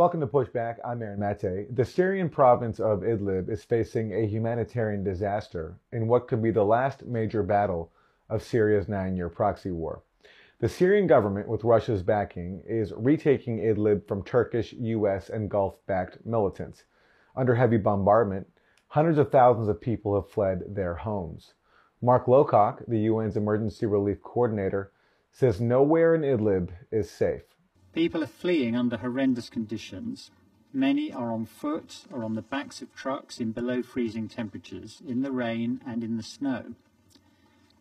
Welcome to Pushback. I'm Aaron Mate. The Syrian province of Idlib is facing a humanitarian disaster in what could be the last major battle of Syria's nine year proxy war. The Syrian government, with Russia's backing, is retaking Idlib from Turkish, US, and Gulf backed militants. Under heavy bombardment, hundreds of thousands of people have fled their homes. Mark Lowcock, the UN's emergency relief coordinator, says nowhere in Idlib is safe. People are fleeing under horrendous conditions. Many are on foot or on the backs of trucks in below freezing temperatures, in the rain and in the snow.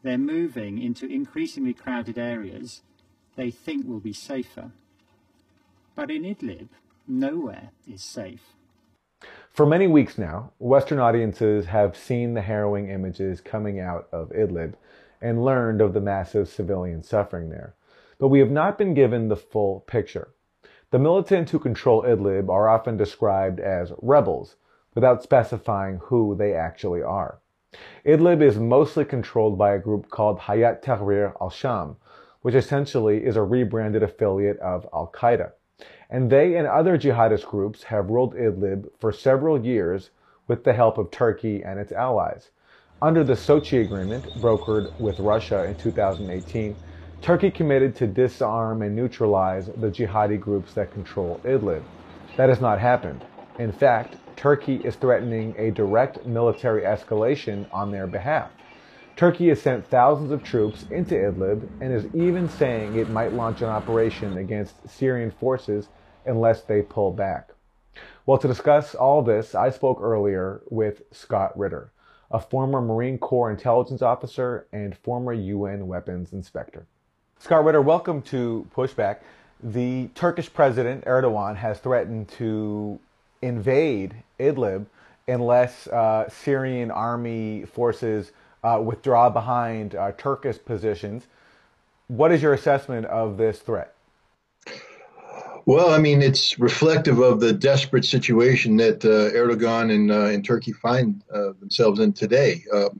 They're moving into increasingly crowded areas they think will be safer. But in Idlib, nowhere is safe. For many weeks now, Western audiences have seen the harrowing images coming out of Idlib and learned of the massive civilian suffering there but we have not been given the full picture. The militants who control Idlib are often described as rebels, without specifying who they actually are. Idlib is mostly controlled by a group called Hayat Tahrir al-Sham, which essentially is a rebranded affiliate of Al-Qaeda. And they and other jihadist groups have ruled Idlib for several years with the help of Turkey and its allies. Under the Sochi Agreement, brokered with Russia in 2018, Turkey committed to disarm and neutralize the jihadi groups that control Idlib. That has not happened. In fact, Turkey is threatening a direct military escalation on their behalf. Turkey has sent thousands of troops into Idlib and is even saying it might launch an operation against Syrian forces unless they pull back. Well, to discuss all this, I spoke earlier with Scott Ritter, a former Marine Corps intelligence officer and former UN weapons inspector. Scott Ritter, welcome to Pushback. The Turkish president, Erdogan, has threatened to invade Idlib unless uh, Syrian army forces uh, withdraw behind uh, Turkish positions. What is your assessment of this threat? Well, I mean, it's reflective of the desperate situation that uh, Erdogan and, uh, Turkey find uh, themselves in today. Um,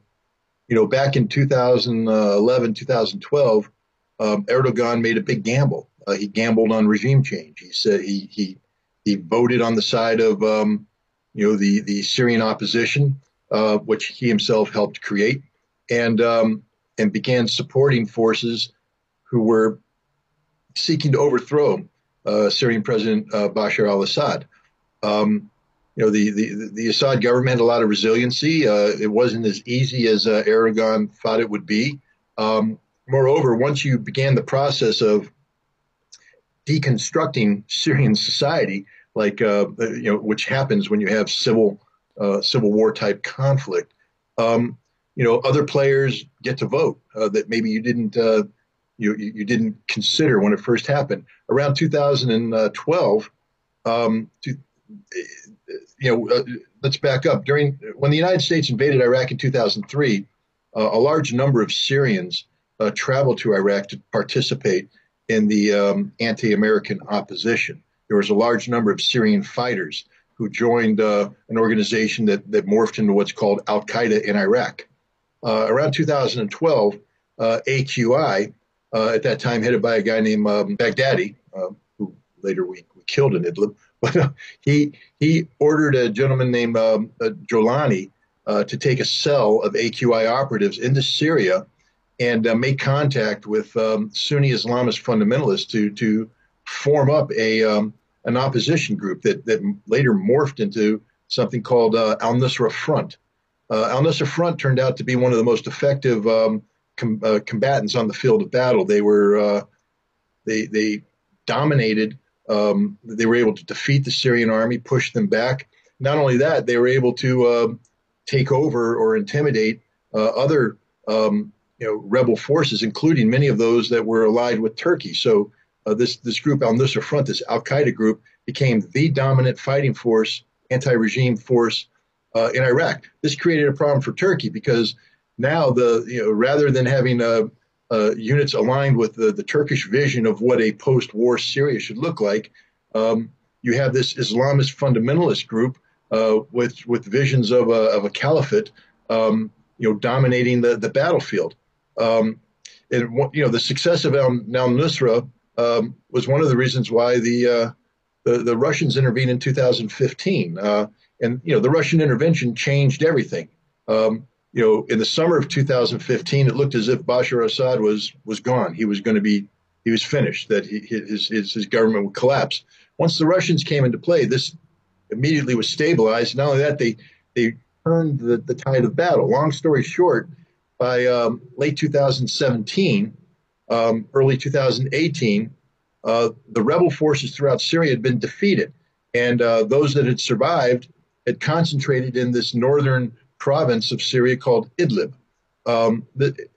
you know, back in 2011, 2012, um, Erdogan made a big gamble. Uh, he gambled on regime change. He said he he he voted on the side of um, you know the the Syrian opposition, uh, which he himself helped create, and um, and began supporting forces who were seeking to overthrow uh, Syrian President uh, Bashar al-Assad. Um, you know the, the the Assad government had a lot of resiliency. Uh, it wasn't as easy as uh, Erdogan thought it would be. Um, Moreover, once you began the process of deconstructing Syrian society, like uh, you know, which happens when you have civil uh, civil war type conflict, um, you know, other players get to vote uh, that maybe you didn't uh, you you didn't consider when it first happened. Around 2012, um, to, you know, uh, let's back up. During when the United States invaded Iraq in 2003, uh, a large number of Syrians uh, traveled to Iraq to participate in the um, anti American opposition. There was a large number of Syrian fighters who joined uh, an organization that, that morphed into what's called Al Qaeda in Iraq. Uh, around 2012, uh, AQI, uh, at that time headed by a guy named um, Baghdadi, um, who later we, we killed in Idlib, but uh, he, he ordered a gentleman named um, Jolani to take a cell of AQI operatives into Syria and uh, make contact with um, Sunni Islamist fundamentalists to to form up a um, an opposition group that that later morphed into something called uh, Al Nusra Front. Uh, Al Nusra Front turned out to be one of the most effective um, com- uh, combatants on the field of battle. They were uh, they they dominated. Um, they were able to defeat the Syrian army, push them back. Not only that, they were able to um, take over or intimidate uh, other um, you know, rebel forces, including many of those that were allied with Turkey. So uh, this this group Al Nusra Front, this Al Qaeda group, became the dominant fighting force, anti-regime force uh, in Iraq. This created a problem for Turkey because now the you know rather than having uh, uh units aligned with the, the Turkish vision of what a post-war Syria should look like, um, you have this Islamist fundamentalist group uh, with with visions of a, of a caliphate, um, you know, dominating the the battlefield. Um, and you know the success of Al, Nusra um, was one of the reasons why the uh, the, the Russians intervened in 2015. Uh, and, you know, the Russian intervention changed everything. Um, you know, in the summer of 2015, it looked as if Bashar Assad was was gone. He was going to be, he was finished. That he, his, his his government would collapse. Once the Russians came into play, this immediately was stabilized. Not only that, they they turned the, the tide of battle. Long story short, by um, late 2017, um, early 2018, uh, the rebel forces throughout Syria had been defeated, and uh, those that had survived had concentrated in this northern province of Syria called Idlib. Um, the,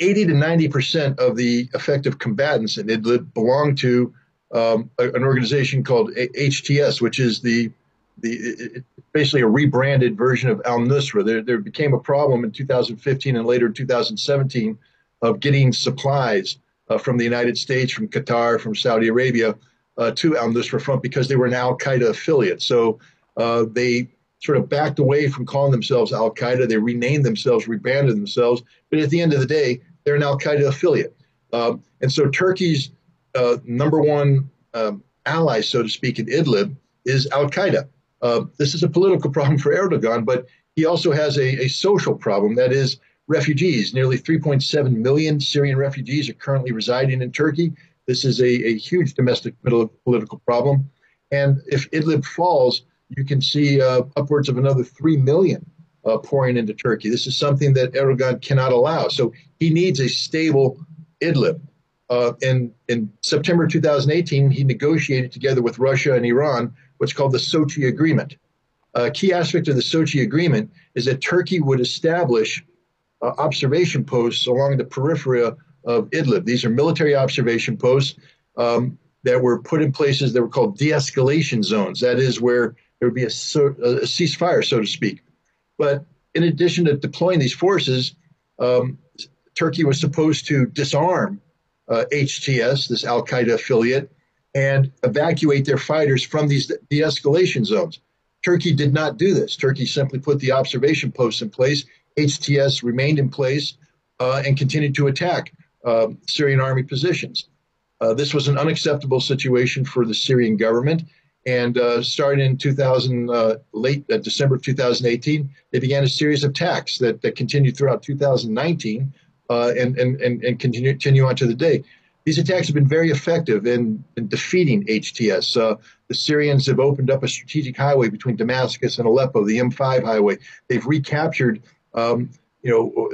80 to 90 percent of the effective combatants in Idlib belong to um, an organization called HTS, which is the the basically a rebranded version of Al Nusra. There, there became a problem in 2015 and later in 2017 of getting supplies uh, from the United States, from Qatar, from Saudi Arabia uh, to Al Nusra Front because they were an Al Qaeda affiliate. So uh, they sort of backed away from calling themselves Al Qaeda. They renamed themselves, rebranded themselves. But at the end of the day, they're an Al Qaeda affiliate. Um, and so Turkey's uh, number one um, ally, so to speak, in Idlib is Al Qaeda. Uh, this is a political problem for Erdogan, but he also has a, a social problem. That is, refugees. Nearly 3.7 million Syrian refugees are currently residing in Turkey. This is a, a huge domestic political problem. And if Idlib falls, you can see uh, upwards of another 3 million uh, pouring into Turkey. This is something that Erdogan cannot allow. So he needs a stable Idlib. Uh, in, in September 2018, he negotiated together with Russia and Iran what's called the Sochi Agreement. A key aspect of the Sochi Agreement is that Turkey would establish uh, observation posts along the periphery of Idlib. These are military observation posts um, that were put in places that were called de escalation zones. That is where there would be a, a, ceasefire, so to speak. But in addition to deploying these forces, um, Turkey was supposed to disarm uh, HTS, this Al Qaeda affiliate, and evacuate their fighters from these de escalation zones. Turkey did not do this. Turkey simply put the observation posts in place HTS remained in place uh, and continued to attack uh, Syrian army positions. Uh, this was an unacceptable situation for the Syrian government. And uh, starting in 2000, uh, late uh, December of 2018, they began a series of attacks that, that continued throughout 2019 and, and, and, and continue, continue on to the day. These attacks have been very effective in, in defeating HTS. Uh, the Syrians have opened up a strategic highway between Damascus and Aleppo, the M5 highway. They've recaptured um, you know,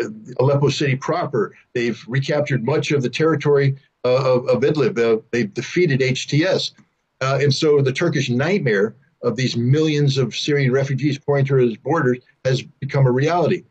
uh, Aleppo city proper. They've recaptured much of the territory uh, of, of, Idlib. Uh, they've defeated HTS. Uh, and so the Turkish nightmare of these millions of Syrian refugees pouring through its borders has become a reality.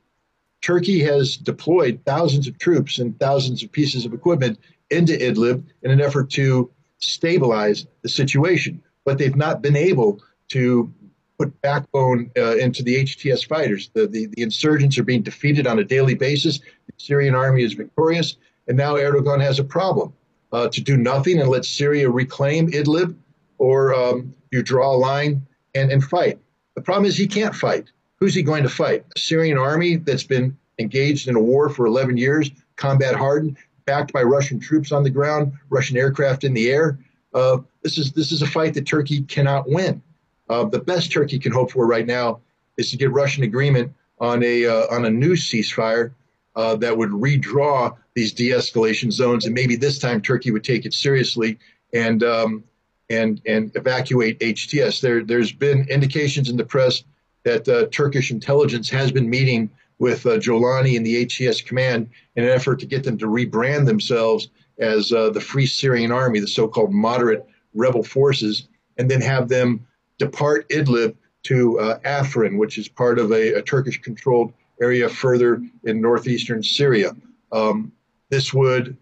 Turkey has deployed thousands of troops and thousands of pieces of equipment into Idlib in an effort to stabilize the situation, but they've not been able to put backbone uh, into the HTS fighters. The, the, the, insurgents are being defeated on a daily basis. The Syrian army is victorious. And now Erdogan has a problem uh, to do nothing and let Syria reclaim Idlib, or um, you draw a line and, and fight. The problem is he can't fight. Who's he going to fight? A Syrian army that's been engaged in a war for 11 years, combat hardened, backed by Russian troops on the ground, Russian aircraft in the air. Uh, this is this is a fight that Turkey cannot win. Uh, the best Turkey can hope for right now is to get Russian agreement on a uh, on a new ceasefire uh, that would redraw these de-escalation zones, and maybe this time Turkey would take it seriously and um, and and evacuate HTS. There there's been indications in the press that uh, Turkish intelligence has been meeting with uh, Jolani and the HTS command in an effort to get them to rebrand themselves as uh, the Free Syrian Army, the so-called moderate rebel forces, and then have them depart Idlib to uh, Afrin, which is part of a, a Turkish controlled area further in northeastern Syria. Um, this would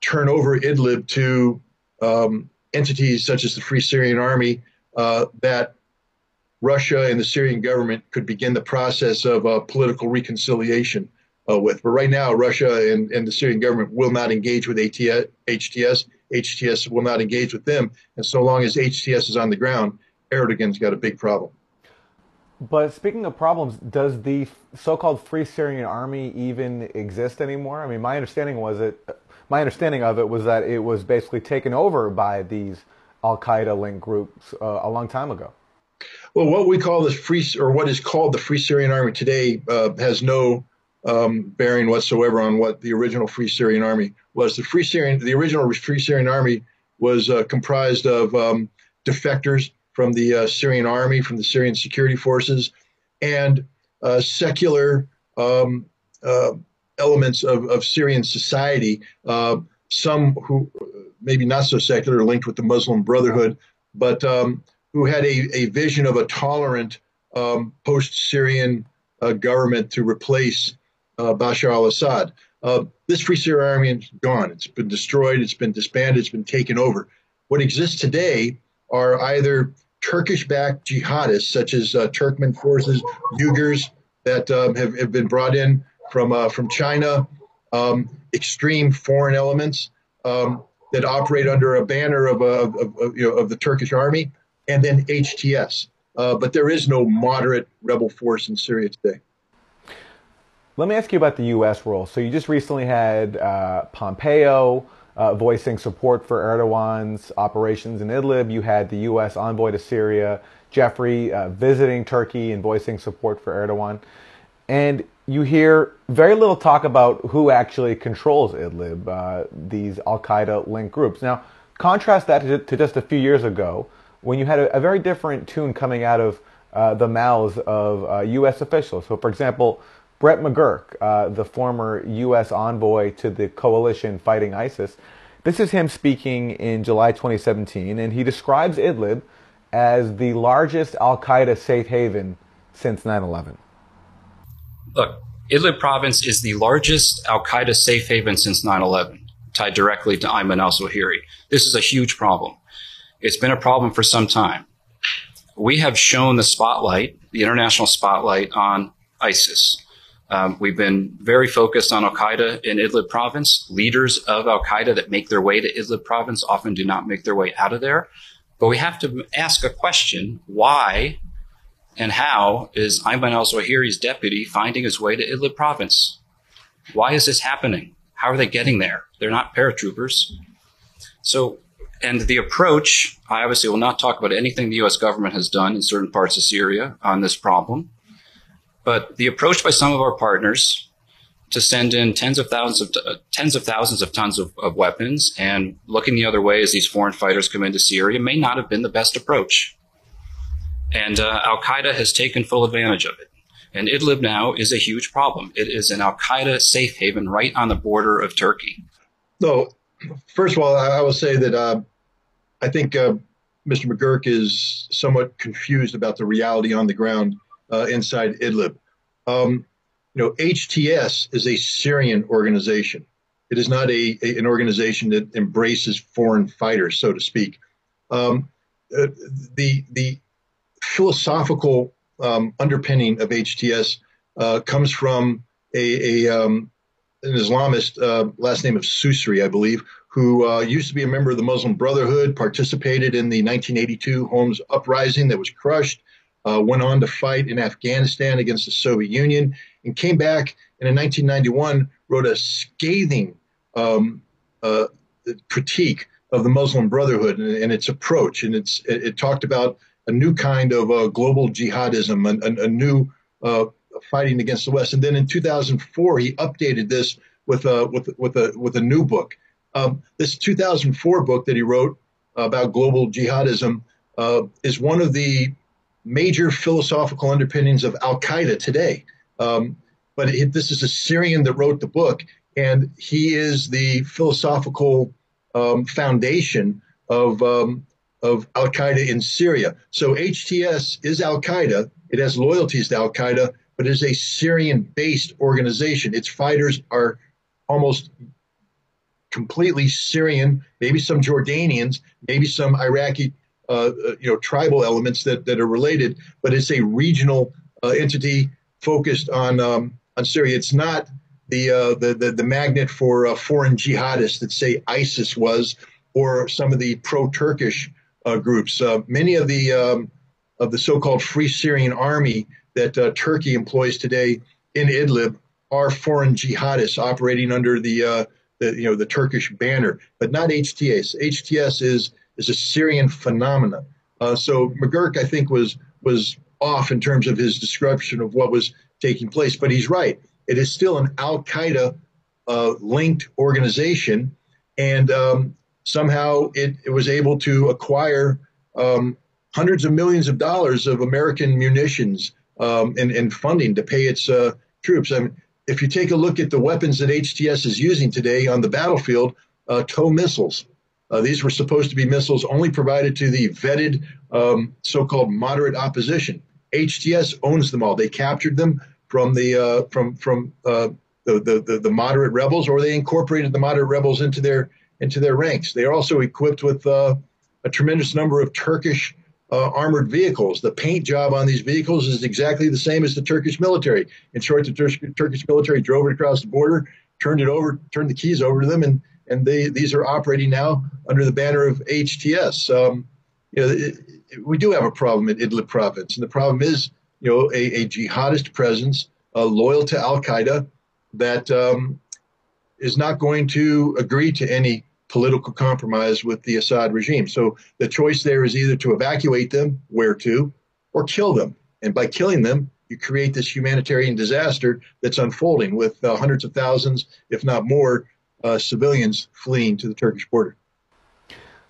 turn over Idlib to um, entities such as the Free Syrian Army uh, that Russia and the Syrian government could begin the process of uh, political reconciliation uh, with. But right now, Russia and, and, the Syrian government will not engage with ATS, HTS. HTS will not engage with them. And so long as HTS is on the ground, Erdogan's got a big problem. But speaking of problems, does the so-called Free Syrian Army even exist anymore? I mean, my understanding was it, my understanding of it was that it was basically taken over by these Al Qaeda linked groups uh, a long time ago. Well, what we call the free, or what is called the Free Syrian Army today, uh, has no um, bearing whatsoever on what the original Free Syrian Army was. The Free Syrian, the original Free Syrian Army was uh, comprised of um, defectors from the uh, Syrian army, from the Syrian security forces, and uh, secular um, uh, elements of, of Syrian society. Uh, some who maybe not so secular, linked with the Muslim Brotherhood, but um, who had a, a vision of a tolerant um, post Syrian uh, government to replace uh, Bashar al Assad. this Free Syrian army is gone. It's been destroyed, it's been disbanded, it's been taken over. What exists today are either Turkish backed jihadists, such as uh, Turkmen forces, Uyghurs that um, have, have been brought in from, uh, from China, um, extreme foreign elements um, that operate under a banner of, of, of, you know, of the Turkish army, and then HTS. Uh, but there is no moderate rebel force in Syria today. Let me ask you about the U.S. role. So you just recently had uh, Pompeo uh, voicing support for Erdogan's operations in Idlib. You had the U.S. envoy to Syria, Jeffrey, uh, visiting Turkey and voicing support for Erdogan. And you hear very little talk about who actually controls Idlib, uh, these Al Qaeda linked groups. Now, contrast that to, to, just a few years ago when you had a, a very different tune coming out of uh, the mouths of U.S. Uh, officials. So, for example, Brett McGurk, uh, the former U.S. envoy to the coalition fighting ISIS, this is him speaking in July 2017, and he describes Idlib as the largest Al Qaeda safe haven since 9 11. Look, Idlib province is the largest Al Qaeda safe haven since 9 11, tied directly to Ayman al Zawahiri. This is a huge problem. It's been a problem for some time. We have shone the spotlight, the international spotlight on ISIS. Um, we've been very focused on Al Qaeda in Idlib province. Leaders of Al Qaeda that make their way to Idlib province often do not make their way out of there. But we have to ask a question why and how is Ayman al Zawahiri's deputy finding his way to Idlib province? Why is this happening? How are they getting there? They're not paratroopers. So, and the approach, I obviously will not talk about anything the US government has done in certain parts of Syria on this problem. But the approach by some of our partners to send in tens of thousands of uh, tens of thousands of tons of, of, weapons and looking the other way as these foreign fighters come into Syria may not have been the best approach. And uh, Al Qaeda has taken full advantage of it. And Idlib now is a huge problem. It is an Al Qaeda safe haven right on the border of Turkey. So, first of all, I will say that uh, I think uh, Mr. McGurk is somewhat confused about the reality on the ground uh, inside Idlib. Um, you know, HTS is a Syrian organization. It is not a, a an organization that embraces foreign fighters, so to speak. Um, uh, the the philosophical um, underpinning of HTS uh, comes from a, a um, an Islamist uh, last name of Susri, I believe, who uh, used to be a member of the Muslim Brotherhood, participated in the 1982 Homs uprising that was crushed, uh, went on to fight in Afghanistan against the Soviet Union, and came back and in 1991 wrote a scathing um, uh, critique of the Muslim Brotherhood and, and its approach. And it's, it, it, talked about a new kind of uh, global jihadism, a, a, a new uh, fighting against the West. And then in 2004, he updated this with a, with, with a, with a new book. Um, this 2004 book that he wrote about global jihadism uh, is one of the major philosophical underpinnings of Al Qaeda today. Um, but it, this is a Syrian that wrote the book, and he is the philosophical um, foundation of um, of Al Qaeda in Syria. So HTS is Al Qaeda. It has loyalties to Al Qaeda, but it is a Syrian-based organization. Its fighters are almost completely Syrian, maybe some Jordanians, maybe some Iraqi uh, uh, you know tribal elements that, that are related, but it's a regional uh, entity focused on um, on Syria. It's not the uh, the, the, the magnet for uh, foreign jihadists that say ISIS was, or some of the pro-Turkish uh, groups. many of the um, of the so-called Free Syrian Army that Turkey employs today in Idlib are foreign jihadists operating under the the you know the Turkish banner, but not HTS. HTS is is a Syrian phenomenon. Uh, so McGurk, I think, was was off in terms of his description of what was taking place, but he's right. It is still an Al Qaeda uh, linked organization, and um, somehow it, it, was able to acquire um, hundreds of millions of dollars of American munitions um, and, and, funding to pay its uh, troops. I mean, if you take a look at the weapons that HTS is using today on the battlefield, uh, TOW missiles. Uh, these were supposed to be missiles only provided to the vetted um, so-called moderate opposition. HTS owns them all. They captured them from the uh, from from uh, the, the, the moderate rebels, or they incorporated the moderate rebels into their into their ranks. They are also equipped with uh, a tremendous number of Turkish uh, armored vehicles. The paint job on these vehicles is exactly the same as the Turkish military. In short, the Tur- Turkish military drove it across the border, turned it over, turned the keys over to them, and and they these are operating now under the banner of HTS. Um, you know, it, it, we do have a problem in Idlib province, and the problem is, you know, a, a jihadist presence uh, loyal to Al Qaeda that um, is not going to agree to any political compromise with the Assad regime. So the choice there is either to evacuate them, where to, or kill them. And by killing them, you create this humanitarian disaster that's unfolding with uh, hundreds of thousands, if not more, uh, civilians fleeing to the Turkish border.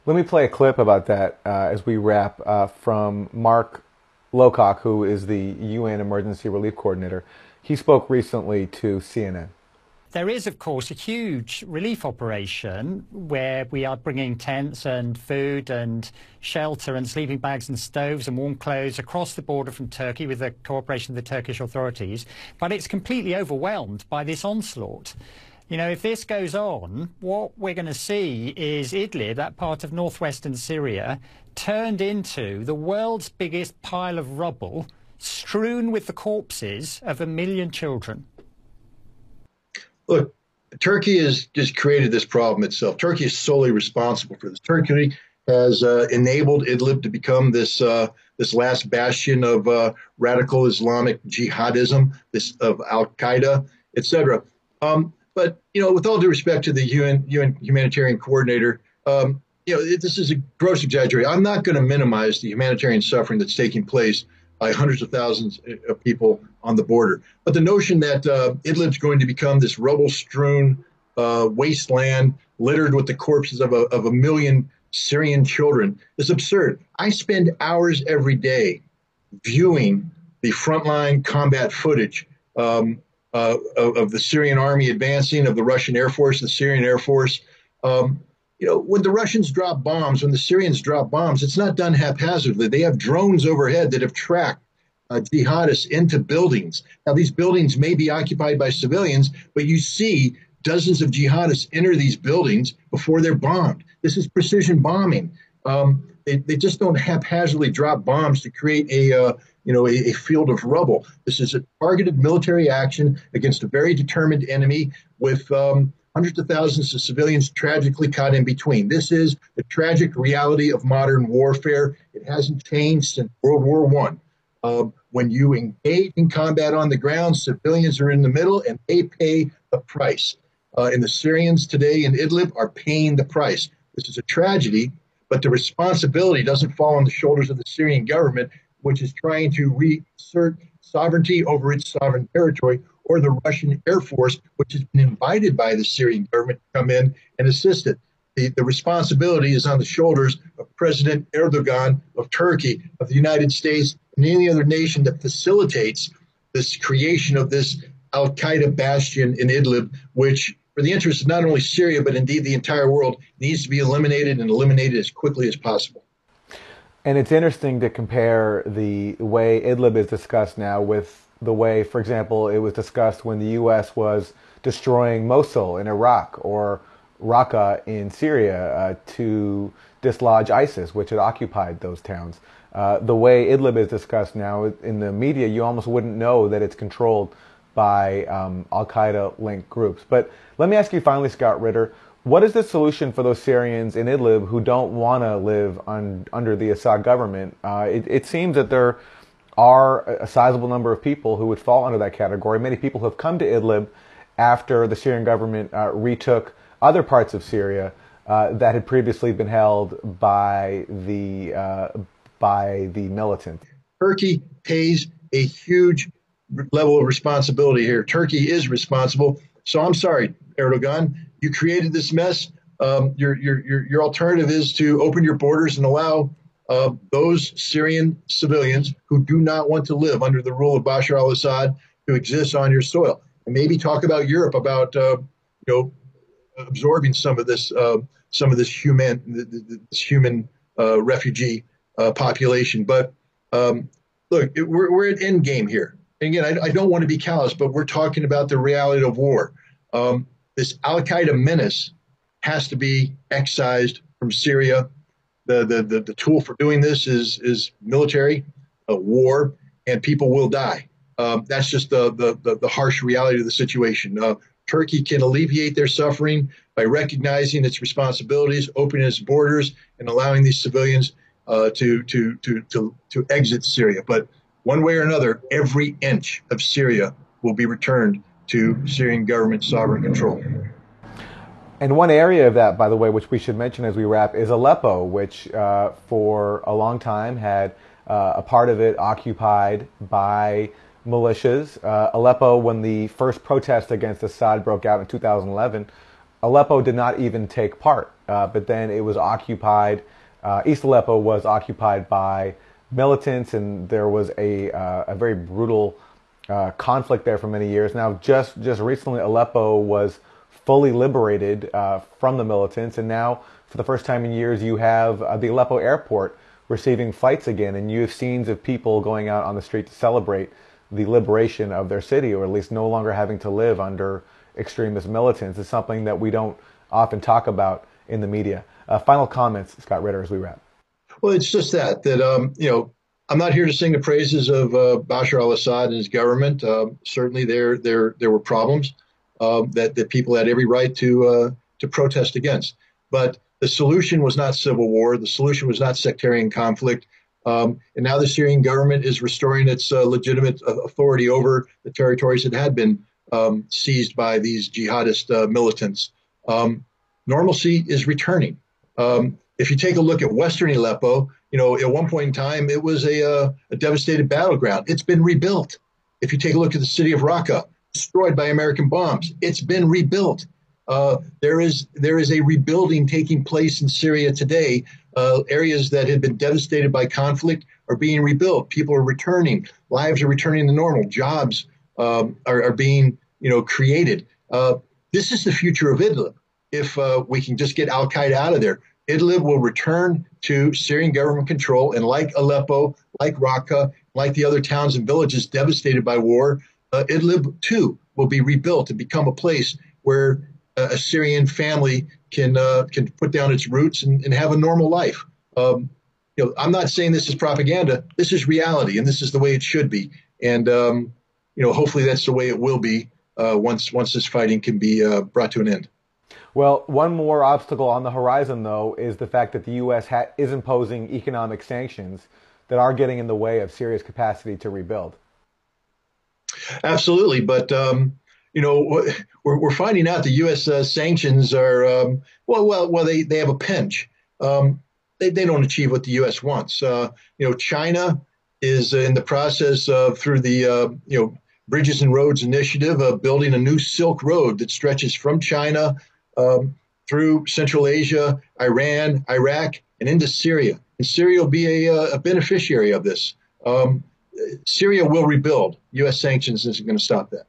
Let me play a clip about that uh, as we wrap from Mark Lowcock, who is the UN Emergency Relief Coordinator. He spoke recently to CNN. There is, of course, a huge relief operation where we are bringing tents and food and shelter and sleeping bags and stoves and warm clothes across the border from Turkey with the cooperation of the Turkish authorities. But it's completely overwhelmed by this onslaught. You know, if this goes on, what we're going to see is Idlib, that part of northwestern Syria, turned into the world's biggest pile of rubble strewn with the corpses of a million children? Look, Turkey has just created this problem itself. Turkey is solely responsible for this. Turkey has uh, enabled Idlib to become this uh, this last bastion of uh, radical Islamic jihadism, this of Al Qaeda, etc. Um, but you know, with all due respect to the UN, UN humanitarian coordinator, um, you know, this is a gross exaggeration. I'm not going to minimize the humanitarian suffering that's taking place by hundreds of thousands of people on the border. But the notion that uh, Idlib's going to become this rubble strewn uh, wasteland littered with the corpses of a, of a million Syrian children is absurd. I spend hours every day viewing the frontline combat footage um, uh, of, of, the Syrian army advancing, of the Russian Air Force, the Syrian Air Force. Um, you know, when the Russians drop bombs, when the Syrians drop bombs, it's not done haphazardly. They have drones overhead that have tracked uh, jihadists into buildings. Now, these buildings may be occupied by civilians, but you see dozens of jihadists enter these buildings before they're bombed. This is precision bombing. Um, they, they just don't haphazardly drop bombs to create a uh, you know a, a, field of rubble. This is a targeted military action against a very determined enemy with um, hundreds of thousands of civilians tragically caught in between. This is the tragic reality of modern warfare. It hasn't changed since World War One. Uh, when you engage in combat on the ground, civilians are in the middle and they pay the price. Uh, and the Syrians today in Idlib are paying the price. This is a tragedy, but the responsibility doesn't fall on the shoulders of the Syrian government, which is trying to reassert sovereignty over its sovereign territory or the Russian Air Force, which has been invited by the Syrian government to come in and assist it. The, the responsibility is on the shoulders of President Erdogan of Turkey, of the United States, and any other nation that facilitates this creation of this Al Qaeda bastion in Idlib, which, for the interest of not only Syria, but indeed the entire world, needs to be eliminated and eliminated as quickly as possible. And it's interesting to compare the way Idlib is discussed now with the way, for example, it was discussed when the U.S. was destroying Mosul in Iraq or Raqqa in Syria uh, to dislodge ISIS, which had occupied those towns. Uh, the way Idlib is discussed now in the media, you almost wouldn't know that it's controlled by um, Al Qaeda linked groups. But let me ask you finally, Scott Ritter, what is the solution for those Syrians in Idlib who don't want to live on, under the Assad government? Uh, it, it seems that there are a sizable number of people who would fall under that category. Many people who have come to Idlib after the Syrian government uh, retook other parts of Syria uh, that had previously been held by the uh, by the militants. Turkey pays a huge level of responsibility here. Turkey is responsible. So I'm sorry, Erdogan, you created this mess. Um, your, your, your, your alternative is to open your borders and allow uh, those Syrian civilians who do not want to live under the rule of Bashar al-Assad to exist on your soil. And maybe talk about Europe, about uh, you know absorbing some of this uh, some of this human this human uh, refugee uh, population. But um, look, it, we're, we're at end game here. And again, I, I, don't want to be callous, but we're talking about the reality of war. Um, this Al Qaeda menace has to be excised from Syria. The, the, the, the, tool for doing this is, is military, a war, and people will die. Um, that's just the, the, the, the, harsh reality of the situation. Uh, Turkey can alleviate their suffering by recognizing its responsibilities, opening its borders, and allowing these civilians uh, to, to, to, to, to exit Syria. But one way or another, every inch of Syria will be returned to Syrian government sovereign control. And one area of that, by the way, which we should mention as we wrap, is Aleppo, which uh, for a long time had uh, a part of it occupied by militias. Uh, Aleppo, when the first protest against Assad broke out in 2011, Aleppo did not even take part, uh, but then it was occupied. Uh, East Aleppo was occupied by militants, and there was a, uh, a very brutal conflict there for many years. Now, just just recently, Aleppo was fully liberated uh, from the militants, and now, for the first time in years, you have uh, the Aleppo airport receiving flights again, and you have scenes of people going out on the street to celebrate the liberation of their city, or at least no longer having to live under extremist militants. It's something that we don't often talk about in the media. Uh, final comments, Scott Ritter, as we wrap. Well, it's just that that um, you know I'm not here to sing the praises of uh, Bashar al-Assad and his government. Uh, certainly, there there there were problems uh, that that people had every right to uh, to protest against. But the solution was not civil war. The solution was not sectarian conflict. Um, and now the Syrian government is restoring its uh, legitimate uh, authority over the territories that had been um, seized by these jihadist militants. Um, normalcy is returning. Um, if you take a look at Western Aleppo, you know, at one point in time, it was a, uh, a devastated battleground. It's been rebuilt. If you take a look at the city of Raqqa, destroyed by American bombs, it's been rebuilt. Uh, there is there is a rebuilding taking place in Syria today. Uh, areas that had been devastated by conflict are being rebuilt. People are returning. Lives are returning to normal. Jobs um, are, are, being you know created. Uh, this is the future of Idlib. If uh, we can just get Al Qaeda out of there, Idlib will return to Syrian government control, and like Aleppo, like Raqqa, like the other towns and villages devastated by war, uh, Idlib too will be rebuilt and become a place where uh, a Syrian family can uh, can put down its roots and, and have a normal life. Um, you know, I'm not saying this is propaganda. This is reality, and this is the way it should be. And um, you know, hopefully, that's the way it will be uh, once once this fighting can be uh, brought to an end. Well, one more obstacle on the horizon, though, is the fact that the U.S. Ha- is imposing economic sanctions that are getting in the way of Syria's capacity to rebuild. Absolutely, but um, you know we're, we're finding out the U.S. Uh, sanctions are um, well, well, well, they they have a pinch. Um, they they don't achieve what the U.S. wants. Uh, you know, China is in the process of through the uh, you know Bridges and Roads Initiative of building a new Silk Road that stretches from China um, through Central Asia, Iran, Iraq, and into Syria. And Syria will be a, a beneficiary of this. Um, Syria will rebuild. U.S. sanctions isn't going to stop that.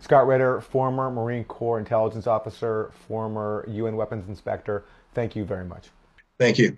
Scott Ritter, former Marine Corps intelligence officer, former UN weapons inspector, thank you very much. Thank you.